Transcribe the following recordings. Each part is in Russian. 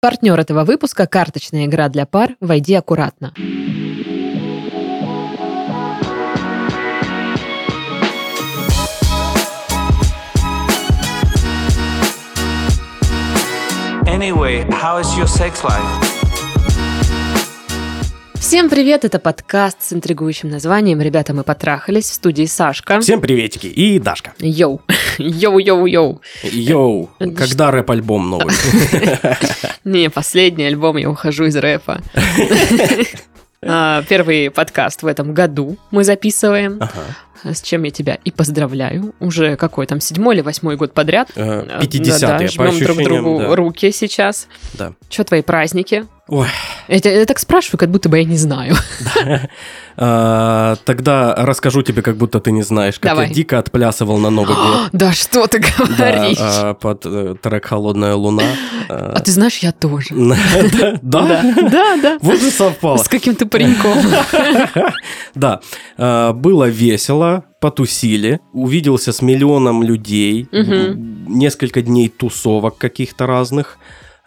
Партнер этого выпуска – карточная игра для пар «Войди аккуратно». Anyway, how is your sex life? Всем привет, это подкаст с интригующим названием «Ребята, мы потрахались» в студии Сашка. Всем приветики. И Дашка. Йоу, йоу-йоу-йоу. Йоу, когда рэп-альбом новый? Не, последний альбом, я ухожу из рэпа. А, Первый подкаст в этом году мы записываем, Ага. С чем я тебя и поздравляю. Уже какой там, седьмой или восьмой год подряд. Э, А, 50-е, да, по жмем друг ощущениям, другу да. руки сейчас. Да. Что твои праздники? Ой. Я, я так спрашиваю, как будто бы я не знаю. А, Тогда расскажу тебе, как будто ты не знаешь, как Давай. я дико отплясывал на Новый год. Да что ты Да, говоришь? под э, трек «Холодная луна». А ты знаешь, я тоже. Да? Да, да. Вот же совпало. С каким-то пареньком. Да, было весело, потусили, увиделся с миллионом людей, м, несколько дней тусовок каких-то разных,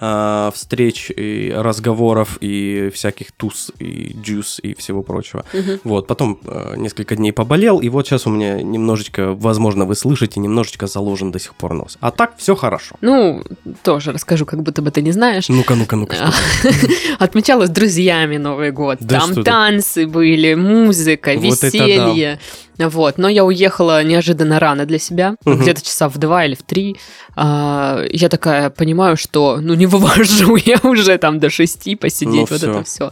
а, встреч и разговоров и всяких туз и джус и всего прочего. Мгм. Вот, потом э, несколько дней поболел, и вот сейчас у меня немножечко, возможно, вы слышите, немножечко заложен до сих пор нос. А так все хорошо. Ну, тоже расскажу, как будто бы ты не знаешь. Ну-ка, ну-ка, ну-ка. Отмечала с друзьями Новый год. Да Там танцы были, музыка, веселье. Вот, но я уехала неожиданно рано для себя, Мгм. где-то часа в два или в три. А, я такая понимаю, что ну не вывожу я уже там до шести посидеть, Ну вот всё. это все.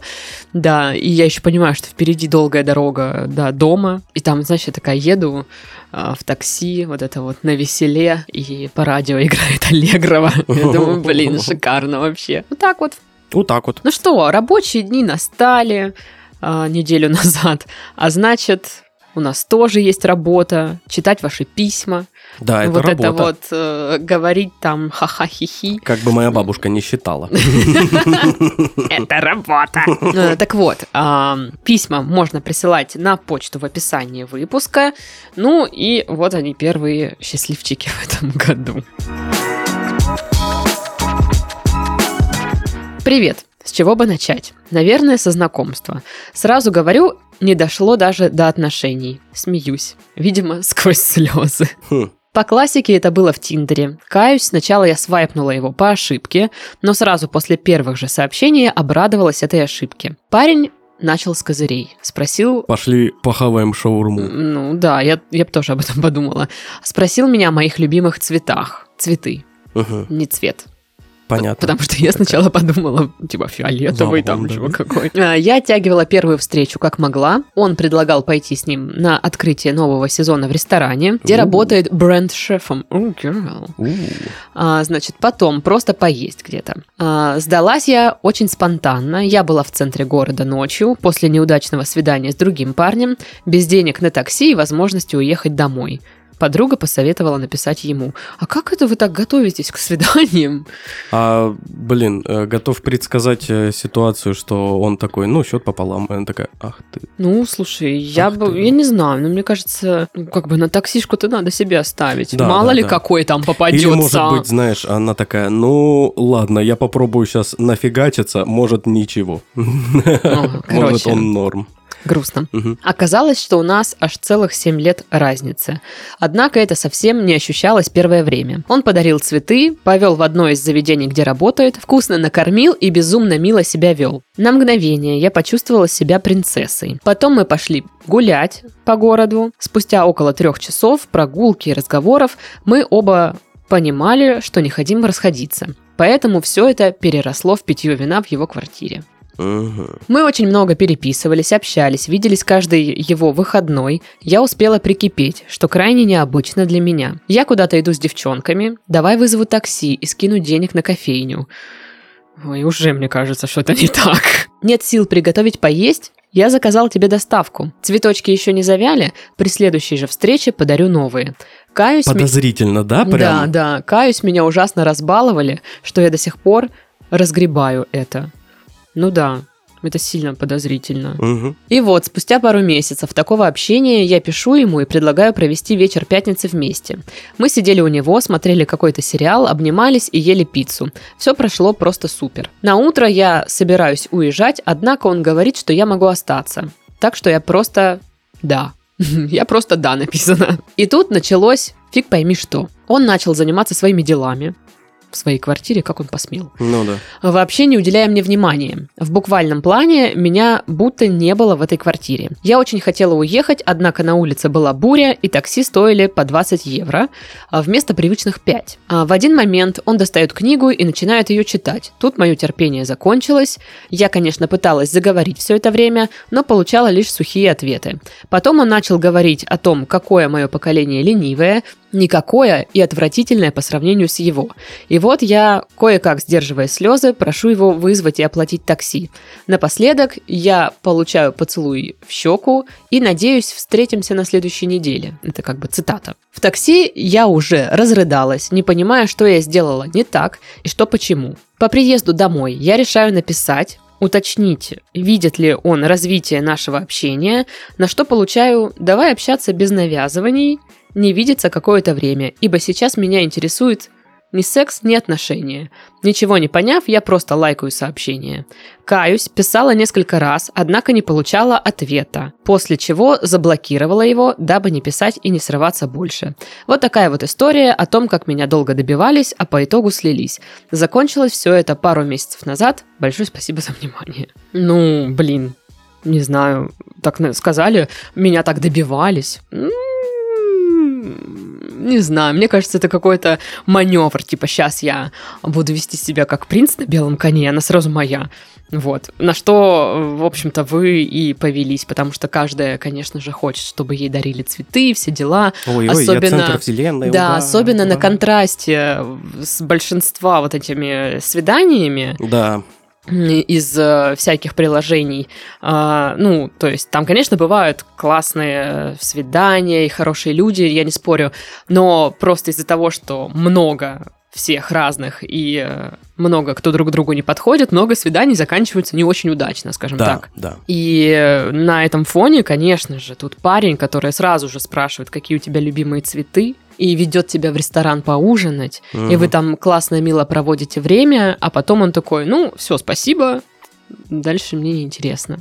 Да, и я еще понимаю, что впереди долгая дорога до дома, и там, знаешь, я такая еду а, в такси, вот это вот на веселе, и по радио играет Аллегрова. Я думаю, блин, шикарно вообще. Вот так вот. Вот так вот. Ну что, рабочие дни настали а, неделю назад, а значит, у нас тоже есть работа, читать ваши письма, Да, это вот работа. это вот э, говорить там ха-ха-хи-хи. Как бы моя бабушка не считала. Это работа. Э, Так вот, а, письма можно присылать на почту в описании выпуска. Ну и вот они, первые счастливчики в этом году. Привет. С чего бы начать? Наверное, со знакомства. Сразу говорю, не дошло даже до отношений. Смеюсь. Видимо, сквозь слезы. Хм. По классике это было в Тиндере. Каюсь, сначала я свайпнула его по ошибке, но сразу после первых же сообщений обрадовалась этой ошибке. Парень начал с козырей. Спросил... Пошли похаваем шаурму. Ну да, я, я бы тоже об этом подумала. Спросил меня о моих любимых цветах. Цветы, Мгм, не цвет. Понятно. Потому что я сначала подумала, типа, фиолетовый там, Лаванда. чего какой. А, Я оттягивала первую встречу как могла. Он предлагал пойти с ним на открытие нового сезона в ресторане, где работает бренд-шефом. А, значит, потом просто поесть где-то. А, сдалась я очень спонтанно. Я была в центре города ночью, после неудачного свидания с другим парнем, без денег на такси и возможности уехать домой. Подруга посоветовала написать ему. А как это вы так готовитесь к свиданиям? А, блин, э, готов предсказать э, ситуацию, что он такой, ну, счет пополам. Она такая, ах ты. Ну, слушай, я Ах бы, ты. я не знаю, но мне кажется, ну, как бы на таксишку-то надо себе оставить. Да, Мало да, ли да. какой там попадется. Или, может быть, знаешь, она такая, ну, ладно, я попробую сейчас нафигачиться, может, ничего. Может, короче. он норм. Грустно. Мгм. Оказалось, что у нас аж целых 7 лет разницы. Однако это совсем не ощущалось первое время. Он подарил цветы, повел в одно из заведений, где работает, вкусно накормил и безумно мило себя вел. На мгновение я почувствовала себя принцессой. Потом мы пошли гулять по городу. Спустя около трех часов прогулки и разговоров мы оба понимали, что не хотим расходиться. Поэтому все это переросло в питье вина в его квартире. Мы очень много переписывались, общались, виделись каждый его выходной. Я успела прикипеть, что крайне необычно для меня. Я куда-то иду с девчонками, давай вызову такси и скину денег на кофейню. Ой, уже мне кажется, что это не так. Нет сил приготовить поесть? Я заказал тебе доставку. Цветочки еще не завяли, при следующей же встрече подарю новые. Каюсь, ми- Подозрительно, да, да, прям? да, каюсь, меня ужасно разбаловали, что я до сих пор разгребаю это. Ну да, Это сильно подозрительно. Мгм. И вот, спустя пару месяцев такого общения я пишу ему и предлагаю провести вечер пятницы вместе. Мы сидели у него, смотрели какой-то сериал, обнимались и ели пиццу. Все прошло просто супер. На утро я собираюсь уезжать, однако он говорит, что я могу остаться. Так что я просто да. Я просто да написано. И тут началось фиг пойми что. Он начал заниматься своими делами в своей квартире, как он посмел Ну да. вообще не уделяя мне внимания. В буквальном плане меня будто не было в этой квартире. Я очень хотела уехать, однако на улице была буря, и такси стоили по 20 евро, а вместо привычных 5. А в один момент он достает книгу и начинает ее читать. Тут мое терпение закончилось. Я, конечно, пыталась заговорить все это время, но получала лишь сухие ответы. Потом он начал говорить о том, какое мое поколение ленивое, никакое и отвратительное по сравнению с его. И вот я, кое-как сдерживая слезы, прошу его вызвать и оплатить такси. Напоследок я получаю поцелуй в щеку и надеюсь, встретимся на следующей неделе. Это как бы цитата. В такси я уже разрыдалась, не понимая, что я сделала не так и что почему. По приезду домой я решаю написать, уточнить, видит ли он развитие нашего общения, на что получаю «давай общаться без навязываний», не видеться какое-то время, ибо сейчас меня интересует ни секс, ни отношения. Ничего не поняв, я просто лайкаю сообщение. Каюсь, писала несколько раз, однако не получала ответа, после чего заблокировала его, дабы не писать и не срываться больше. Вот такая вот история о том, как меня долго добивались, а по итогу слились. Закончилось все это пару месяцев назад. Большое спасибо за внимание. Ну, блин, не знаю, так сказали, меня так добивались. Не знаю, мне кажется, это какой-то маневр, типа, сейчас я буду вести себя как принц на белом коне, она сразу моя. Вот. На что, в общем-то, вы и повелись, потому что каждая, конечно же, хочет, чтобы ей дарили цветы, все дела. Ой, ой, Особенно- я центр вселенной. да, ура, особенно на ура. контрасте с большинства вот этими свиданиями Да, из э, всяких приложений. А, ну, то есть там, конечно, бывают классные свидания и хорошие люди, я не спорю, но просто из-за того, что много всех разных и э, много кто друг другу не подходит, много свиданий заканчиваются не очень удачно, скажем да, так. да. И э, на этом фоне, конечно же, тут парень, который сразу же спрашивает, какие у тебя любимые цветы, и ведет тебя в ресторан поужинать, и вы там классно, мило проводите время, а потом он такой, ну, все, спасибо, дальше мне не интересно.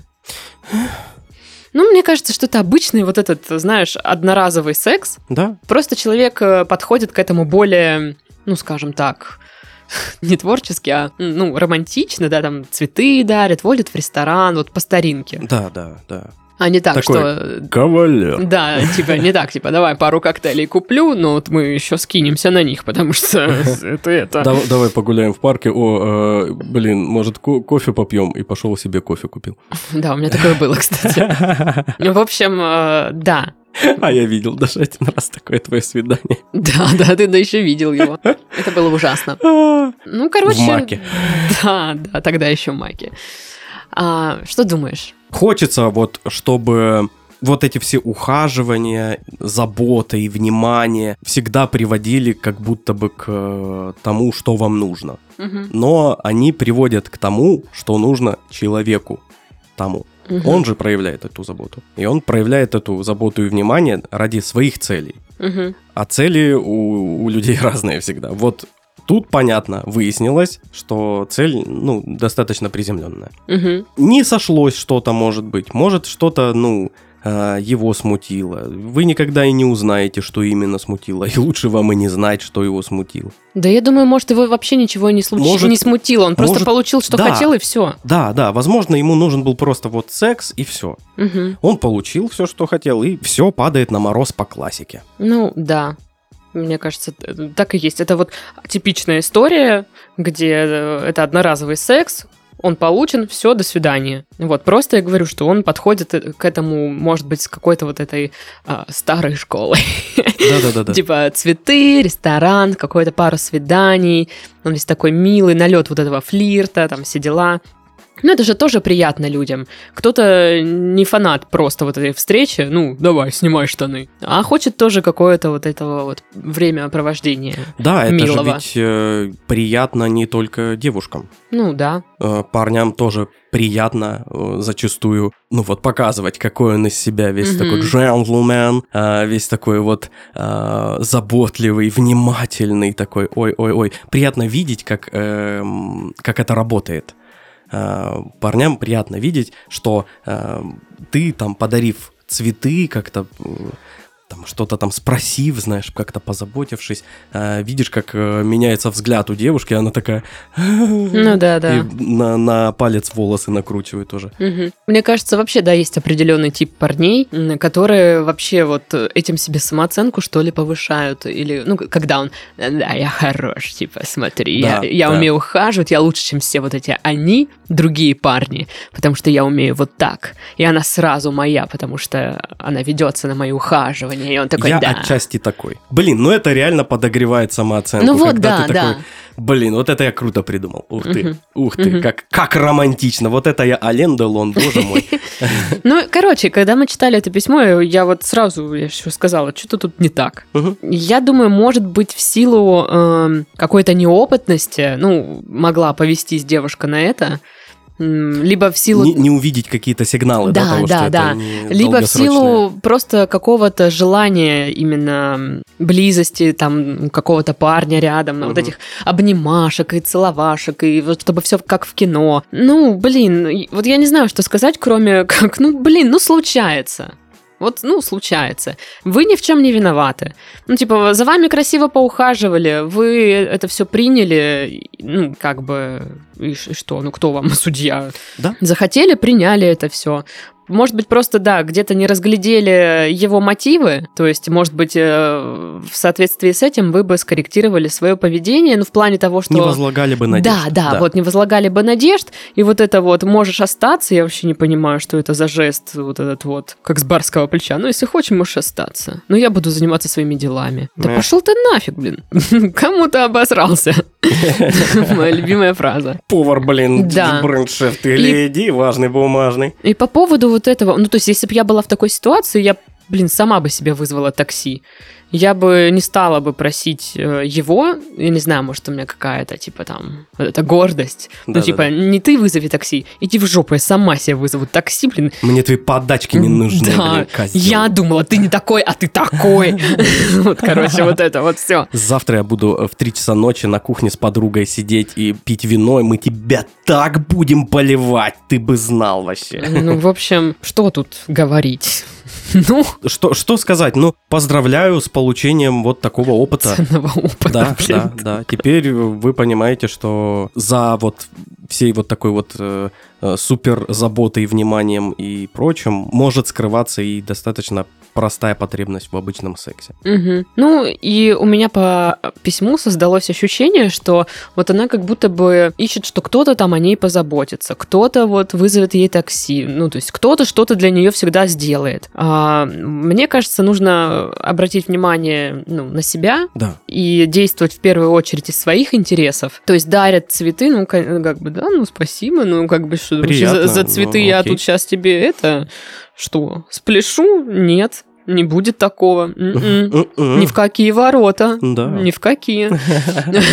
Ну, мне кажется, что это обычный вот этот, знаешь, одноразовый секс. Да, Просто человек э, подходит к этому более, ну, скажем так, не творчески, а, ну, романтично, да, там цветы дарят, водят в ресторан, вот по старинке. да, да, да. А не так, Такой что... Кавалер. Да, типа, не так, типа, давай пару коктейлей куплю, но вот мы еще скинемся на них, потому что это это. Дав- Давай погуляем в парке. О, э, блин, может, ко- кофе попьем? И пошел себе кофе купил. Да, у меня такое было, кстати. В общем, э, да. А я видел даже один раз такое твое свидание. Да, да, ты да еще видел его. Это было ужасно. Ну, короче... В Маке. Да, да, тогда еще Маки. А, что думаешь? Хочется вот, чтобы вот эти все ухаживания, забота и внимание всегда приводили как будто бы к э, тому, что вам нужно. Мгм, Но они приводят к тому, что нужно человеку тому. мгм, Он же проявляет эту заботу. И он проявляет эту заботу и внимание ради своих целей. мгм. А цели у, у людей разные всегда. Вот тут понятно, выяснилось, что цель, ну, достаточно приземленная. Мгм. Не сошлось что-то, может быть. Может, что-то, ну, э, его смутило. Вы никогда и не узнаете, что именно смутило. И лучше вам и не знать, что его смутило. Да я думаю, может, его вообще ничего не, случилось, Может- не смутило. Он просто может, получил, что да. хотел, и все. Да, да, возможно, ему нужен был просто вот секс и все. Он получил все, что хотел, и все падает на мороз по классике. Ну, да. Мне кажется, так и есть. Это вот типичная история, где э, это одноразовый секс, он получен, все, до свидания. Вот, просто я говорю, что он подходит э, к этому, может быть, с какой-то вот этой а, старой школы. Да-да-да. Типа цветы, ресторан, какое-то пару свиданий. Он весь такой милый, налет вот этого флирта, там все дела. Ну, это же тоже приятно людям. Кто-то не фанат просто вот этой встречи, ну, давай, снимай штаны, а хочет тоже какое-то вот этого вот времяпровождения. Да, это Милого. же ведь э, приятно не только девушкам. Ну, да. Э, парням тоже приятно э, зачастую, ну вот, показывать, какой он из себя весь Мгм. такой джентльмен, э, весь такой вот э, заботливый, внимательный такой, ой-ой-ой. Приятно видеть, как, эм, как это работает. Э, парням приятно видеть, что э, ты там, подарив цветы, как-то там что-то там спросив, знаешь, как-то позаботившись, э, видишь, как э, меняется взгляд у девушки, она такая... Ну да, да. И на, на палец волосы накручивает тоже. Мгм. Мне кажется, вообще, да, есть определенный тип парней, которые вообще вот э, этим себе самооценку, что ли, повышают. Или, ну, когда он, да, я хорош, типа, смотри, Да, я, я да. умею ухаживать, я лучше, чем все вот эти они, другие парни, потому что я умею вот так. И она сразу моя, потому что она ведется на мои ухаживания. И он такой, Я да. отчасти такой. Блин, ну это реально подогревает самооценку. Ну вот, когда да, ты такой, да. Блин, вот это я круто придумал. Ух ты, Мгм. ух ты, Мгм. как, как романтично. Вот это я Ален Делон, боже мой. Ну, короче, когда мы читали это письмо, я вот сразу я сказала, что-то тут не так. Я думаю, может быть, в силу эм, какой-то неопытности, ну, могла повестись девушка на это, либо в силу... Не, не увидеть какие-то сигналы Да, да, того, да, что да. это Либо в силу просто какого-то желания именно близости, там, какого-то парня рядом, ну, вот этих обнимашек и целовашек, и вот чтобы все как в кино. Ну, блин, вот я не знаю, что сказать, кроме как, ну, блин, ну, случается. Вот, ну, случается. Вы ни в чем не виноваты. Ну, типа, за вами красиво поухаживали, вы это все приняли, ну, как бы, и что, ну, кто вам судья? Да. Захотели, приняли это все. Может быть, просто, да, где-то не разглядели его мотивы, то есть, может быть, э, в соответствии с этим вы бы скорректировали свое поведение, ну, в плане того, что... Не возлагали бы надежд. Да, да, вот не возлагали бы надежд, и вот это вот можешь остаться, я вообще не понимаю, что это за жест, вот этот вот, как с барского плеча. Ну, если хочешь, можешь остаться. Но я буду заниматься своими делами. Да пошел ты нафиг, блин. Кому ты обосрался? Моя любимая фраза. Повар, блин, Да. бренд-шеф, ты гляди, важный бумажный. И по поводу вот этого, ну, то есть, если бы я была в такой ситуации, я, блин, сама бы себе вызвала такси. Я бы не стала бы просить э, его, я не знаю, может, у меня какая-то, типа, там, вот эта гордость. ну, Да-да-да. типа, не ты вызови такси, иди в жопу, я сама себе вызову такси, блин. Мне твои подачки не нужны, Да, блин, козёл. я думала, ты не такой, а ты такой. Вот, короче, вот это вот все. Завтра я буду э, в 3 часа ночи на кухне с подругой сидеть и пить вино, и мы тебя так будем поливать, ты бы знал вообще. Ну, в общем, что тут говорить? Ну, Что, что сказать? Ну, поздравляю с получением вот такого опыта. ценного опыта, Да, блин. да, да. Теперь вы понимаете, что за вот всей вот такой вот э, э, супер заботой, вниманием и прочим может скрываться и достаточно простая потребность в обычном сексе. Мгм. Ну, и у меня по письму создалось ощущение, что вот она как будто бы ищет, что кто-то там о ней позаботится, кто-то вот вызовет ей такси, ну, то есть кто-то что-то для нее всегда сделает. А, мне кажется, нужно обратить внимание ну, на себя, Да. и действовать в первую очередь из своих интересов. То есть дарят цветы, ну, ка- ну, как бы, да, ну, спасибо, ну, как бы, что, Приятно, за, за ну, цветы я окей. тут сейчас тебе это, что, спляшу? Нет, не будет такого. М-м. Ни в какие ворота. Да. Ни в какие.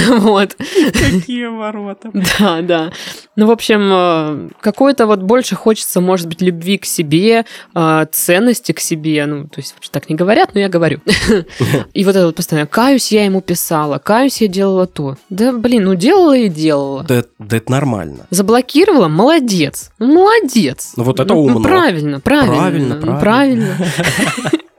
Вот. Какие ворота. Да, да. Ну, в общем, э, какой-то вот больше хочется, может быть, любви к себе, э, ценности к себе. Ну, то есть вообще так не говорят, но я говорю. И вот это вот постоянно, каюсь, я ему писала, каюсь, я делала то. Да, блин, ну делала и делала. Да, да это нормально. Заблокировала? Молодец. Ну, Молодец. Ну, вот это Ну, умно. правильно, правильно. Правильно, ну, правильно.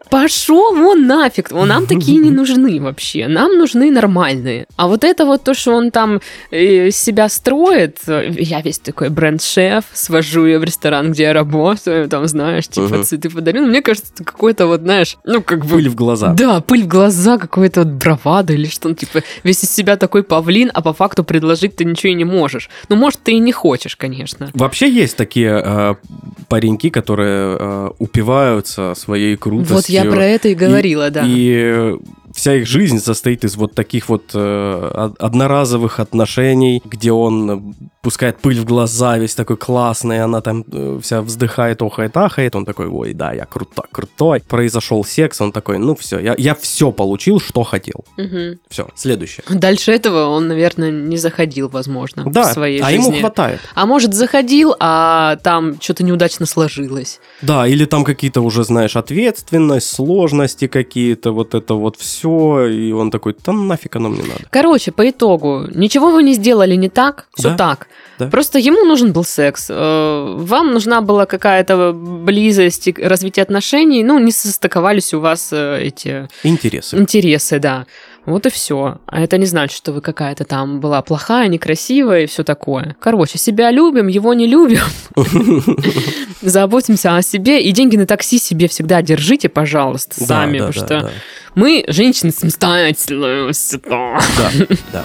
Пошел вон нафиг, нам такие не нужны вообще, нам нужны нормальные. А вот это вот то, что он там э, себя строит, э, я весь такой бренд-шеф, свожу ее в ресторан, где я работаю, там, знаешь, типа Мгм. цветы подарю. Мне кажется, это какой-то вот, знаешь, ну, как бы... Пыль в глаза. Да, пыль в глаза, какой-то вот бравада или что, ну, типа, весь из себя такой павлин, а по факту предложить ты ничего и не можешь. Ну, может, ты и не хочешь, конечно. Вообще есть такие э, пареньки, которые э, упиваются своей крутостью. Вот я про это и говорила, и, да. И э, вся их жизнь состоит из вот таких вот э, од- одноразовых отношений, где он пускает пыль в глаза, весь такой классный, она там э, вся вздыхает, охает, ахает, он такой, ой, да, я круто, крутой. Произошел секс, он такой, ну все, я, я все получил, что хотел. Мгм. Все, следующее. Дальше этого он, наверное, не заходил, возможно, в Да, своей а жизни. ему хватает. А может, заходил, а там что-то неудачно сложилось. Да, или там какие-то уже, знаешь, ответственность, сложности какие-то, вот это вот все, и он такой, там нафиг оно мне надо. Короче, по итогу, ничего вы не сделали не так, все Да, так. да. Просто ему нужен был секс. э, Вам нужна была какая-то близость, развитие отношений. Ну, не состыковались у вас э, эти Интересы. интересы, да. Вот и все. А это не значит, что вы какая-то там была плохая, некрасивая и все такое. Короче, себя любим, его не любим. Заботимся о себе. И деньги на такси себе всегда держите, пожалуйста, сами. потому что мы, женщины, самостоятельные. Да, да.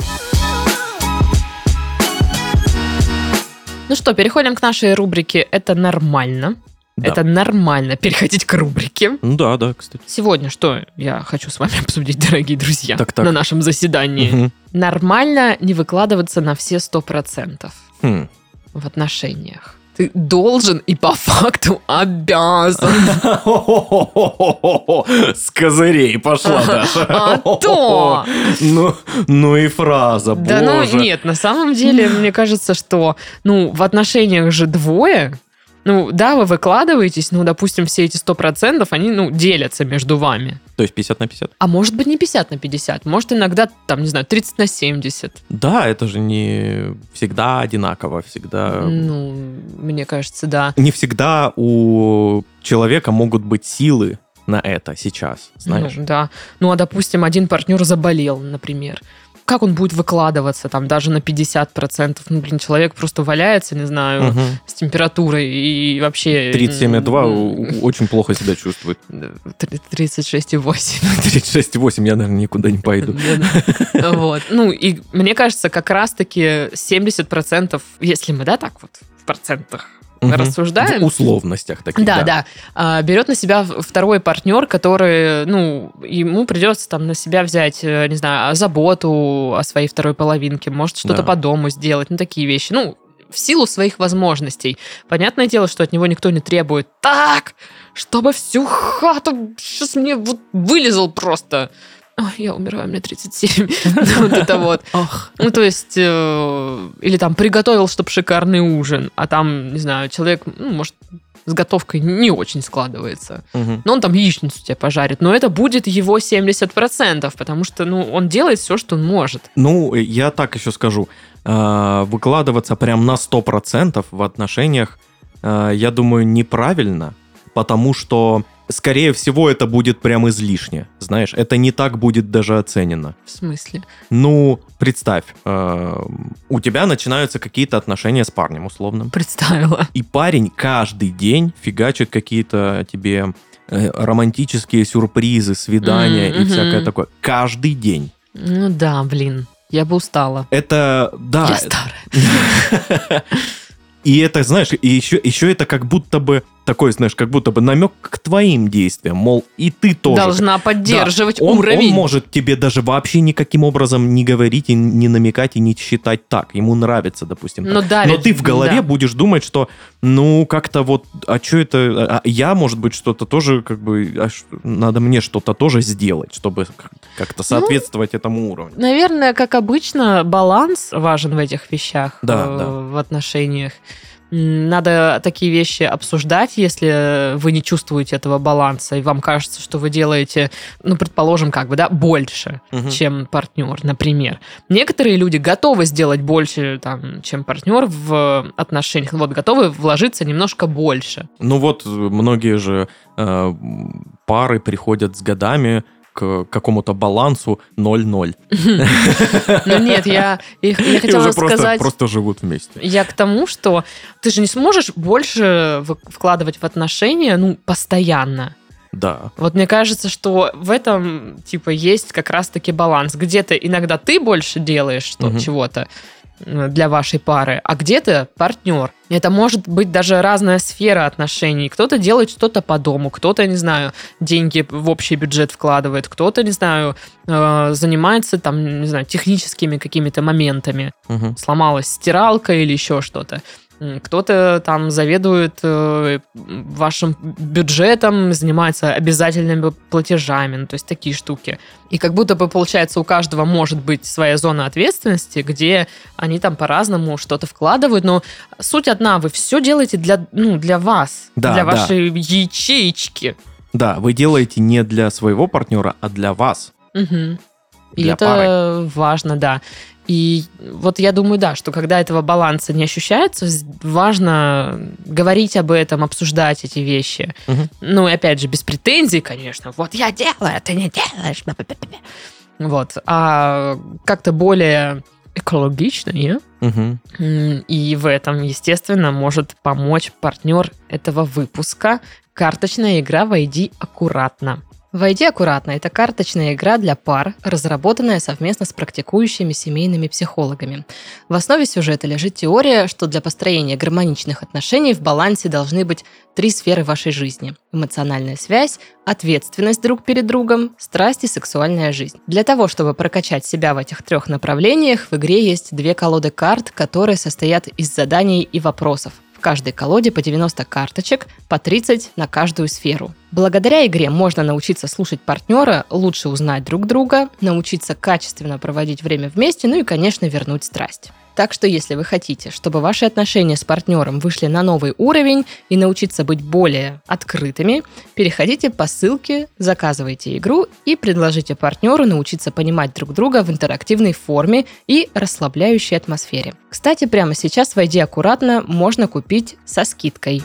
Ну что, переходим к нашей рубрике «Это нормально». Да. Это нормально переходить к рубрике. Ну да, да, кстати. Сегодня что я хочу с вами обсудить, дорогие друзья, Так, так. на нашем заседании. Мгм. Нормально не выкладываться на все сто процентов Хм. в отношениях. Ты должен и по факту обязан. С козырей пошла Даша. А то! Ну, ну и фраза, Да ну нет, на самом деле, мне кажется, что ну в отношениях же двое. Ну да, вы выкладываетесь, ну, допустим, все эти сто процентов, они, ну, делятся между вами. То есть 50 на 50? А может быть не 50 на 50, может иногда, там, не знаю, 30 на 70. Да, это же не всегда одинаково, всегда... Ну, мне кажется, да. Не всегда у человека могут быть силы на это сейчас, знаешь. Ну, да. Ну, а, допустим, один партнер заболел, например. Как он будет выкладываться там даже на 50%? Ну, блин, человек просто валяется, не знаю, Мгм. с температурой и вообще... 37,2 м, у- очень плохо себя чувствует. Три- 36,8. 36,8 я, наверное, никуда не пойду. Вот. Ну, и мне кажется, как раз-таки 70%, если мы, да, так вот в процентах Мгм. рассуждаем, В условностях таких, Да, да. А, берет на себя второй партнер, который, ну, ему придется там на себя взять, э, не знаю, заботу о своей второй половинке, может что-то Да. по дому сделать, ну, такие вещи. Ну, в силу своих возможностей. Понятное дело, что от него никто не требует так, чтобы всю хату сейчас мне вот вылезал просто. Я умираю, мне 37. Вот это вот. Ну, то есть, э, или там приготовил, чтобы шикарный ужин, а там, не знаю, человек, ну, может, с готовкой не очень складывается. Но он там яичницу тебе пожарит. Но это будет его 70%, потому что, ну, он делает все, что он может. Ну, я так еще скажу. А, Выкладываться прям на 100% в отношениях, а, я думаю, неправильно, потому что, скорее всего, это будет прям излишне. Знаешь, это не так будет даже оценено. В смысле? Ну, представь, а, у тебя начинаются какие-то отношения с парнем, условно. Представила. И парень каждый день фигачит какие-то тебе э, романтические сюрпризы, свидания М, и всякое такое. Каждый день. Ну да, блин. Я бы устала. Это, да, Я старая. И это, знаешь, и еще, еще это как будто бы такой, знаешь, как будто бы намек к твоим действиям, мол, и ты тоже. Должна поддерживать Да, он, уровень. Он может тебе даже вообще никаким образом не говорить и не намекать и не считать так. Ему нравится, допустим. так. Но давит, Но ты в голове да. будешь думать, что, ну, как-то вот, а что это, а я, может быть, что-то тоже, как бы, а ш- надо мне что-то тоже сделать, чтобы как- как-то соответствовать этому уровню. Наверное, как обычно, баланс важен в этих вещах, Да, э, да. в отношениях. Надо такие вещи обсуждать, если вы не чувствуете этого баланса, и вам кажется, что вы делаете, ну, предположим, как бы, да, больше, Мгм. чем партнер, например. Некоторые люди готовы сделать больше, там, чем партнер в отношениях, вот, готовы вложиться немножко больше. Ну вот, многие же э, пары приходят с годами к какому-то балансу 0-0. Но нет, я, хотела сказать... просто живут вместе. Я к тому, что ты же не сможешь больше вкладывать в отношения, ну, постоянно. Да. Вот мне кажется, что в этом, типа, есть как раз-таки баланс. Где-то иногда ты больше делаешь что Мгм. чего-то, э, для вашей пары, а где-то партнер. Это может быть даже разная сфера отношений. Кто-то делает что-то по дому, кто-то, не знаю, деньги в общий бюджет вкладывает, кто-то, не знаю, э, занимается там, не знаю, техническими какими-то моментами. Мгм. Сломалась стиралка или еще что-то. Кто-то там заведует э, вашим бюджетом, занимается обязательными платежами, ну, то есть такие штуки. И как будто бы, получается, у каждого может быть своя зона ответственности, где они там по-разному что-то вкладывают, но суть одна, вы все делаете для, ну, для вас, Да, для да. вашей ячеечки. Да, вы делаете не для своего партнера, а для вас. Мгм. И это важно, да. И вот я думаю, да, что когда этого баланса не ощущается, важно говорить об этом, обсуждать эти вещи. Мгм. Ну, и опять же, без претензий, конечно. Вот я делаю, а ты не делаешь. Вот. А как-то более экологично. М, И в этом, естественно, может помочь партнер этого выпуска. Карточная игра «Войди аккуратно». «Войди аккуратно» — это карточная игра для пар, разработанная совместно с практикующими семейными психологами. В основе сюжета лежит теория, что для построения гармоничных отношений в балансе должны быть три сферы вашей жизни. Эмоциональная связь, ответственность друг перед другом, страсть и сексуальная жизнь. Для того, чтобы прокачать себя в этих трех направлениях, в игре есть две колоды карт, которые состоят из заданий и вопросов. Каждой колоде по 90 карточек, по 30 на каждую сферу. Благодаря игре можно научиться слушать партнера, лучше узнать друг друга, научиться качественно проводить время вместе, ну и, конечно, вернуть страсть. Так что, если вы хотите, чтобы ваши отношения с партнером вышли на новый уровень и научиться быть более открытыми, переходите по ссылке, заказывайте игру и предложите партнеру научиться понимать друг друга в интерактивной форме и расслабляющей атмосфере. Кстати, прямо сейчас «Войди аккуратно» можно купить со скидкой.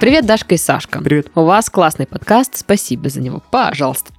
Привет, Дашка и Сашка. Привет. У вас классный подкаст, спасибо за него. Пожалуйста.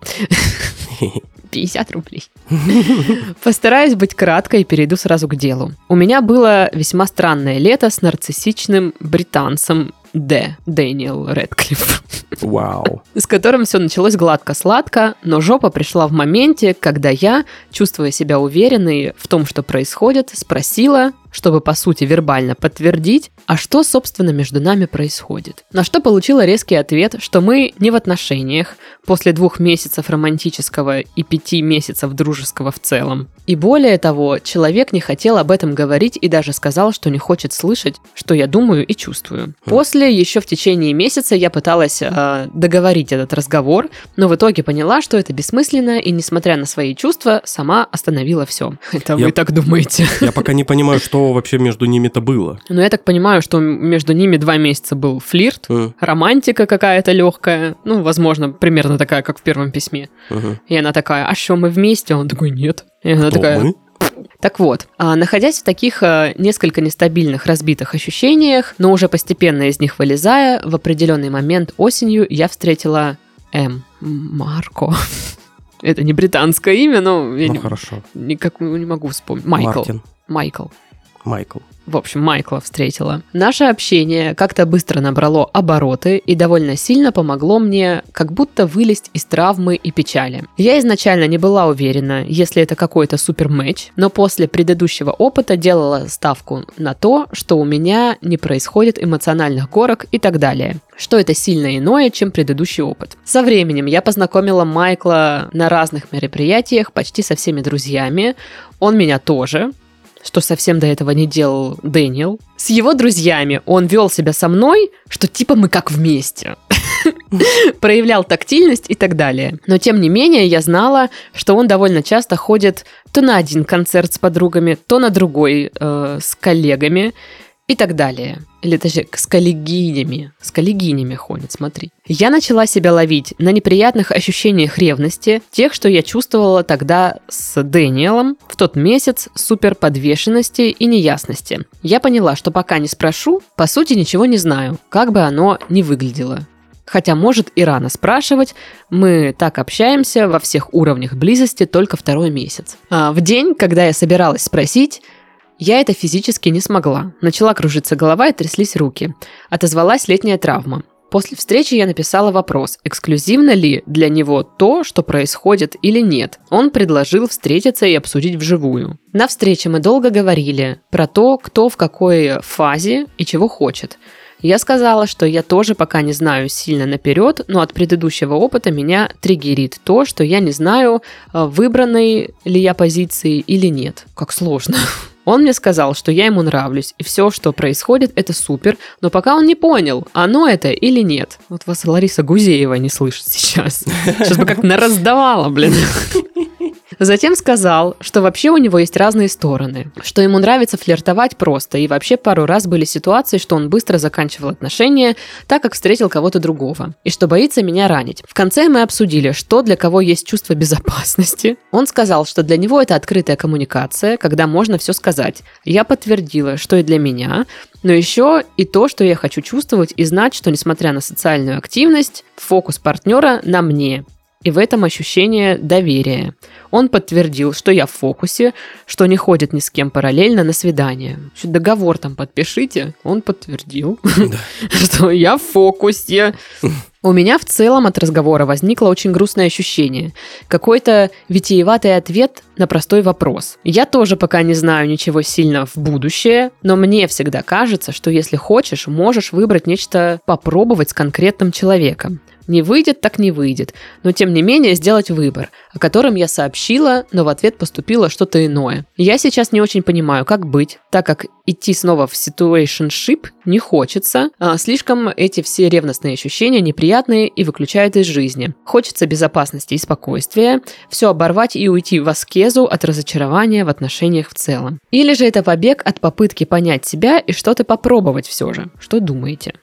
50 рублей. Постараюсь быть краткой и перейду сразу к делу. У меня было весьма странное лето с нарциссичным британцем Д. Дэниел Редклифф, Вау. с которым все началось гладко-сладко, но жопа пришла в моменте, когда я, чувствуя себя уверенной в том, что происходит, спросила, чтобы, по сути, вербально подтвердить, а что, собственно, между нами происходит. На что получила резкий ответ, что мы не в отношениях после двух месяцев романтического и пяти месяцев дружеского в целом. И более того, человек не хотел об этом говорить и даже сказал, что не хочет слышать, что я думаю и чувствую. После, еще в течение месяца, я пыталась э, договорить этот разговор, но в итоге поняла, что это бессмысленно, и, несмотря на свои чувства, сама остановила все. Это Я- вы так думаете? Я пока не понимаю, что вообще между ними-то было. Но я так понимаю, что между ними два месяца был флирт, М, романтика какая-то легкая, ну, возможно, примерно такая, как в первом письме. И она такая, а что, мы вместе? Он такой, нет. И она Кто такая, мы? Так вот, а, находясь в таких а, несколько нестабильных, разбитых ощущениях, но уже постепенно из них вылезая, в определенный момент осенью я встретила М. Марко. Это не британское имя, но я Ну не, хорошо. никак не могу вспомнить. Майкл. Мартин. Майкл. Майкл. В общем, Майкла встретила. Наше общение как-то быстро набрало обороты и довольно сильно помогло мне как будто вылезть из травмы и печали. Я изначально не была уверена, если это какой-то супер матч, но после предыдущего опыта делала ставку на то, что у меня не происходит эмоциональных горок и так далее. Что это сильно иное, чем предыдущий опыт. Со временем я познакомила Майкла на разных мероприятиях почти со всеми друзьями. Он меня тоже, что совсем до этого не делал Дэниел. С его друзьями он вел себя со мной, что типа мы как вместе. Проявлял тактильность и так далее. Но тем не менее я знала, что он довольно часто ходит то на один концерт с подругами, то на другой э, с коллегами и так далее. Или даже с коллегинями. С коллегинями ходит, смотри. Я начала себя ловить на неприятных ощущениях ревности, тех, что я чувствовала тогда с Дэниелом в тот месяц супер подвешенности и неясности. Я поняла, что пока не спрошу, по сути ничего не знаю, как бы оно ни выглядело. Хотя, может, и рано спрашивать, мы так общаемся во всех уровнях близости только второй месяц. А в день, когда я собиралась спросить, я это физически не смогла. Начала кружиться голова и тряслись руки. Отозвалась летняя травма. После встречи я написала вопрос, эксклюзивно ли для него то, что происходит или нет. Он предложил встретиться и обсудить вживую. На встрече мы долго говорили про то, кто в какой фазе и чего хочет. Я сказала, что я тоже пока не знаю сильно наперед, но от предыдущего опыта меня триггерит то, что я не знаю, э, выбранной ли я позиции или нет. Как сложно. Он мне сказал, что я ему нравлюсь, и все, что происходит, это супер, но пока он не понял, оно это или нет. Вот вас Лариса Гузеева не слышит сейчас. Сейчас бы как нараздавала, блин. Затем сказал, что вообще у него есть разные стороны, что ему нравится флиртовать просто, и вообще пару раз были ситуации, что он быстро заканчивал отношения, так как встретил кого-то другого, и что боится меня ранить. В конце мы обсудили, что для кого есть чувство безопасности. Он сказал, что для него это открытая коммуникация, когда можно все сказать. Я подтвердила, что и для меня, но еще и то, что я хочу чувствовать и знать, что несмотря на социальную активность, фокус партнера на мне, и в этом ощущение доверия. Он подтвердил, что я в фокусе, что не ходит ни с кем параллельно на свидание. Договор там подпишите. Он подтвердил, что я в фокусе. У меня в целом от разговора возникло очень грустное ощущение. Какой-то витиеватый ответ на простой вопрос. Я тоже пока не знаю ничего сильно в будущее, но мне всегда кажется, что если хочешь, можешь выбрать нечто попробовать с конкретным человеком. Не выйдет, так не выйдет, но тем не менее сделать выбор, о котором я сообщила, но в ответ поступило что-то иное. Я сейчас не очень понимаю, как быть, так как идти снова в situationship не хочется, а слишком эти все ревностные ощущения неприятные и выключают из жизни. Хочется безопасности и спокойствия, все оборвать и уйти в аскезу от разочарования в отношениях в целом. Или же это побег от попытки понять себя и что-то попробовать все же. Что думаете?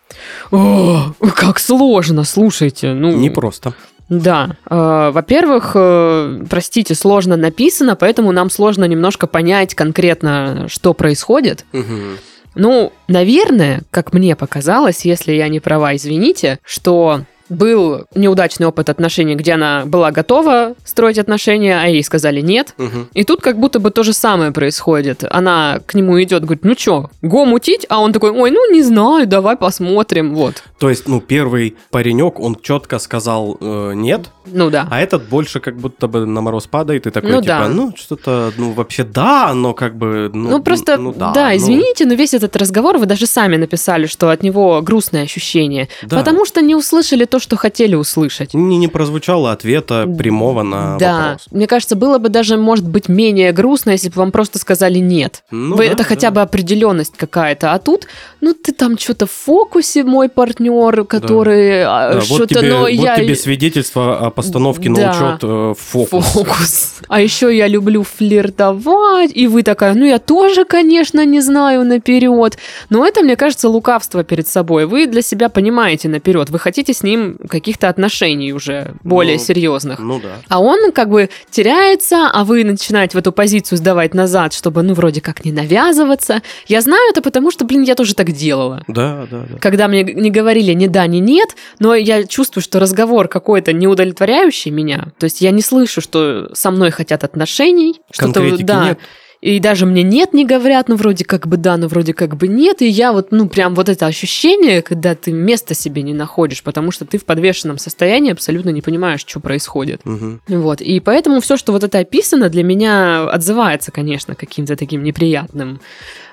О, как сложно, слушайте. Ну, Непросто. Да. Э, во-первых, э, простите, сложно написано, поэтому нам сложно немножко понять конкретно, что происходит. Мгм. Ну, наверное, как мне показалось, если я не права, извините, что был неудачный опыт отношений, где она была готова строить отношения, а ей сказали нет. Мгм. И тут как будто бы то же самое происходит. Она к нему идет, говорит, ну чё, го мутить? А он такой, ой, ну не знаю, давай посмотрим, вот. То есть, ну, первый паренек, он четко сказал э, нет, Ну да. а этот больше как будто бы на мороз падает и такой, Ну типа, да. ну, что-то, ну, вообще да, но как бы, ну, Ну, просто, ну, да, ну, извините, но весь этот разговор вы даже сами написали, что от него грустное ощущение. Да. Потому что не услышали то, что хотели услышать. Не, не прозвучало ответа прямого на да, вопрос. мне кажется, было бы даже, может быть, менее грустно, если бы вам просто сказали нет. Ну Вы- да, это хотя да. бы определенность какая-то. А тут, ну, ты там что-то в фокусе, мой партнер, который а, Да, вот что-то, тебе, но вот я... тебе свидетельство о постановке Да. на учет э, фокус. Фокус. А еще я люблю флиртовать, и вы такая, ну я тоже, конечно, не знаю наперед. Но это, мне кажется, лукавство перед собой. Вы для себя понимаете наперед. Вы хотите с ним каких-то отношений уже более Ну, серьезных. Ну да. А он как бы теряется, а вы начинаете в эту позицию сдавать назад, чтобы, ну, вроде как не навязываться. Я знаю это потому, что, блин, я тоже так делала. Да, да, да. Когда мне не говорили ни да, ни нет, но я чувствую, что разговор какой-то неудовлетворяющий меня. То есть я не слышу, что со мной хотят отношений. Что-то, Конкретики да. нет. И даже мне нет не говорят, ну вроде как бы да, но вроде как бы нет. И я вот, ну прям вот это ощущение, когда ты места себе не находишь, потому что ты в подвешенном состоянии абсолютно не понимаешь, что происходит. Мгм. Вот. И поэтому все, что вот это описано, для меня отзывается, конечно, каким-то таким неприятным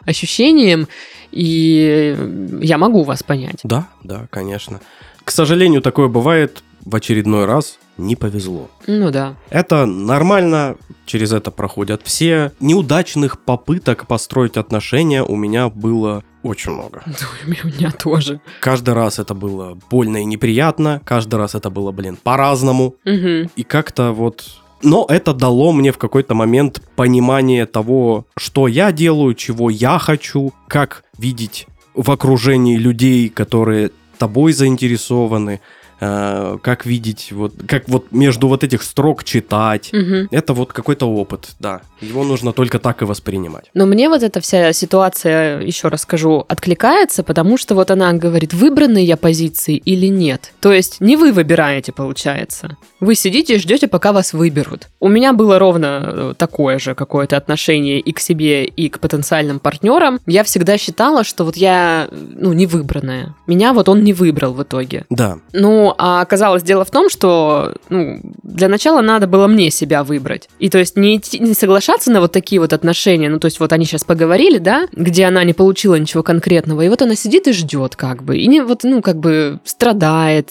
ощущением. И я могу вас понять. Да, да, конечно. К сожалению, такое бывает в очередной раз. Не повезло. Ну да. Это нормально, через это проходят все. Неудачных попыток построить отношения у меня было очень много. Ой, У меня тоже. Каждый раз это было больно и неприятно, каждый раз это было, блин, по-разному. Мгм. И как-то вот... Но это дало мне в какой-то момент понимание того, что я делаю, чего я хочу, как видеть в окружении людей, которые тобой заинтересованы, э, как видеть, вот, как вот между вот этих строк читать. Мгм. Это вот какой-то опыт, да. Его нужно только так и воспринимать. Но мне вот эта вся ситуация, еще раз скажу, откликается, потому что вот она говорит, выбранные я позиции или нет. То есть не вы выбираете, получается. Вы сидите и ждете, пока вас выберут. У меня было ровно э, такое же какое-то отношение и к себе, и к потенциальным партнерам. Я всегда считала, что вот я, ну, не выбранная. Меня вот он не выбрал в итоге. Да, Ну, а оказалось дело в том, что ну, для начала надо было мне себя выбрать. И то есть не, идти- не соглашаться на вот такие вот отношения. Ну, то есть вот они сейчас поговорили, да, где она не получила ничего конкретного, и вот она сидит и ждет как бы. И не вот, ну, как бы страдает.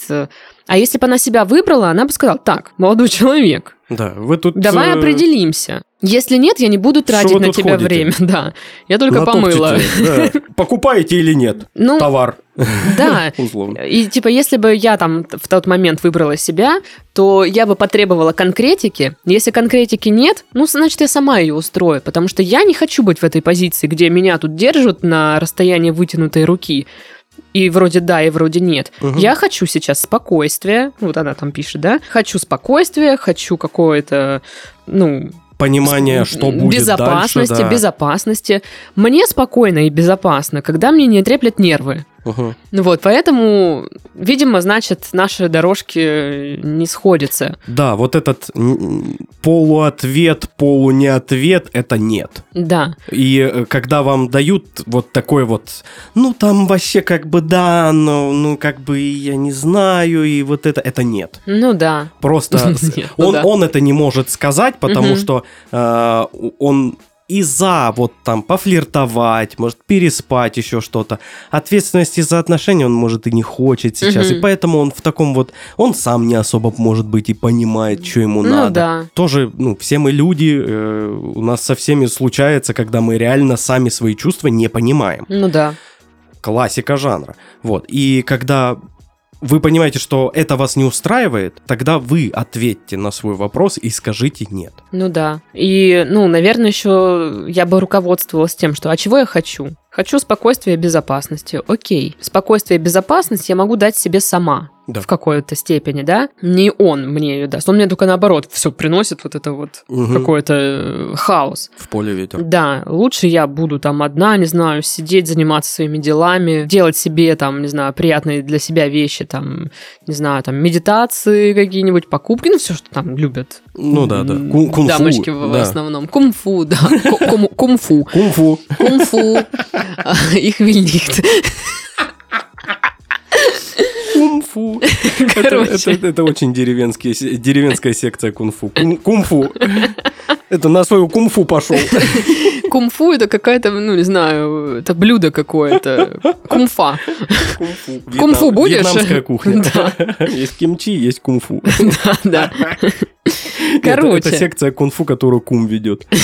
А если бы она себя выбрала, она бы сказала, так, молодой человек, да. Вы тут... давай э, определимся. Если нет, я не буду тратить на тебя ходите? время. Да, я только помыла. натопчете, да. Покупаете или нет Ну, товар, да, условно. И типа, если бы я там в тот момент выбрала себя, то я бы потребовала конкретики. Если конкретики нет, ну, значит, я сама ее устрою, потому что я не хочу быть в этой позиции, где меня тут держат на расстоянии вытянутой руки. И вроде да, и вроде нет. Мгм. Я хочу сейчас спокойствия. Вот она там пишет, да? Хочу спокойствия, хочу какое-то, ну, Понимание, что будет безопасности, дальше, да. безопасности. Мне спокойно и безопасно, когда мне не треплет нервы. Ну вот, поэтому, видимо, значит, наши дорожки не сходятся. Да, вот этот полуответ, полунеответ – это нет. Да, И э, когда вам дают вот такой вот, ну там вообще как бы да, но ну как бы я не знаю, и вот это, это нет. ну да. Просто Нет, ну он, он это не может сказать, потому что э, он и за вот там пофлиртовать, может переспать, еще что-то. Ответственности за отношения он может и не хочет сейчас, Мгм. и поэтому он в таком вот, он сам не особо может быть и понимает, что ему Ну надо. да. Тоже, ну, все мы люди, э, у нас со всеми случается, когда мы реально сами свои чувства не понимаем. Ну да. Классика жанра. Вот. И когда вы понимаете, что это вас не устраивает, тогда вы ответьте на свой вопрос и скажите нет. Ну да. И, ну, наверное, еще я бы руководствовалась тем, что а чего я хочу? Хочу спокойствия и безопасности. Окей. Спокойствие и безопасность я могу дать себе сама. Да. В какой-то степени, да? Не он мне ее даст. Он мне только наоборот все приносит вот это вот Мгм. какой-то э, хаос. В поле ветер. Да, лучше я буду там одна, не знаю, сидеть, заниматься своими делами, делать себе там, не знаю, приятные для себя вещи, там, не знаю, там, медитации какие-нибудь, покупки, ну, все, что там любят. Ну да, да. Кунг-фу, Дамочки в да. основном. Кунг-фу, да. Кунг-фу. Кунг-фу. Кунг-фу. Ich will nicht. Кунг-фу. Это, это- это очень деревенские, деревенская секция кунг-фу. Кун- Кунг-фу. Это на свою кунг-фу пошел. Кунг-фу это какая-то, ну, не знаю, это блюдо какое-то. Кунфа. Кунг-фу. Будешь? Вьетнамская кухня. Да. Есть кимчи, есть кунг-фу. Да, да. Это- Короче. Это секция кунг-фу, которую кум ведет.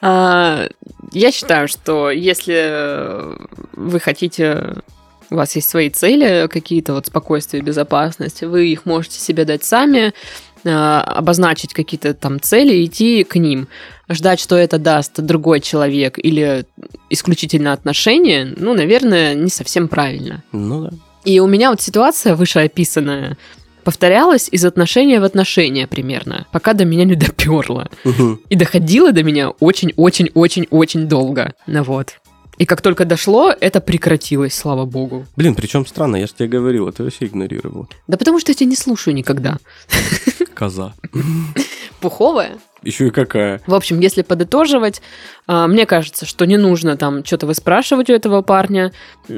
А, Я считаю, что если вы хотите, у вас есть свои цели, какие-то вот спокойствие, безопасность, вы их можете себе дать сами, а, обозначить какие-то там цели, идти к ним. Ждать, что это даст другой человек или исключительно отношения, ну, наверное, не совсем правильно. Ну да. И у меня вот ситуация вышеописанная повторялась из отношения в отношения примерно, пока до меня не доперло. Мгм. И доходило до меня очень-очень-очень-очень долго. Ну вот. И как только дошло, это прекратилось, слава богу. Блин, причем странно, я же тебе говорил, ты вообще игнорировал. Да потому что я тебя не слушаю никогда. Коза. Пуховая. Еще и какая. В общем, если подытоживать, а, мне кажется, что не нужно там что-то выспрашивать у этого парня.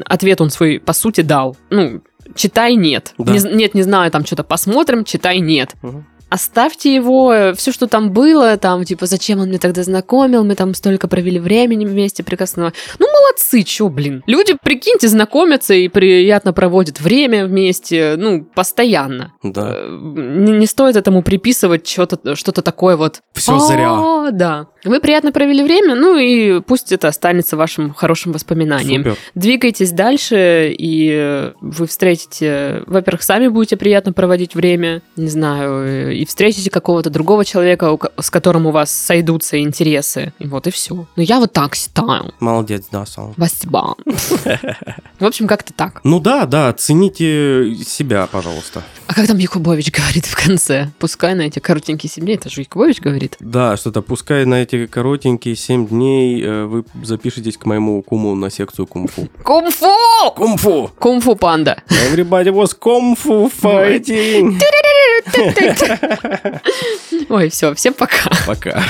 Ответ он свой, по сути, дал. Ну, читай нет. Да. Не нет, не знаю, там что-то посмотрим, читай нет. Мгм. Оставьте его, все, что там было, там, типа, зачем он меня тогда знакомил, мы там столько провели времени вместе прекрасного. Ну, молодцы, чё, блин. Люди, прикиньте, знакомятся и приятно проводят время вместе, ну, постоянно. Да. Э, Не, не стоит этому приписывать что-то что такое вот. Все зря. «А, Да. Вы приятно провели время, ну и пусть это останется вашим хорошим воспоминанием. Супер. Двигайтесь дальше, и вы встретите, во-первых, сами будете приятно проводить время, не знаю, и встретите какого-то другого человека, с которым у вас сойдутся интересы. И вот и все. Ну, я вот так считаю. Молодец, да, вассал. Васьбан. В общем, как-то так. Ну да, да, цените себя, пожалуйста. А как там Якубович говорит в конце? Пускай на эти коротенькие 7 дней, это же Якубович говорит. Да, что-то пускай на эти коротенькие 7 дней э, вы запишетесь к моему куму на секцию кунг-фу. Кунг-фу! Кунг-фу! Кунг-фу панда. Everybody was kung-fu fighting. Ой, все, всем пока. Пока.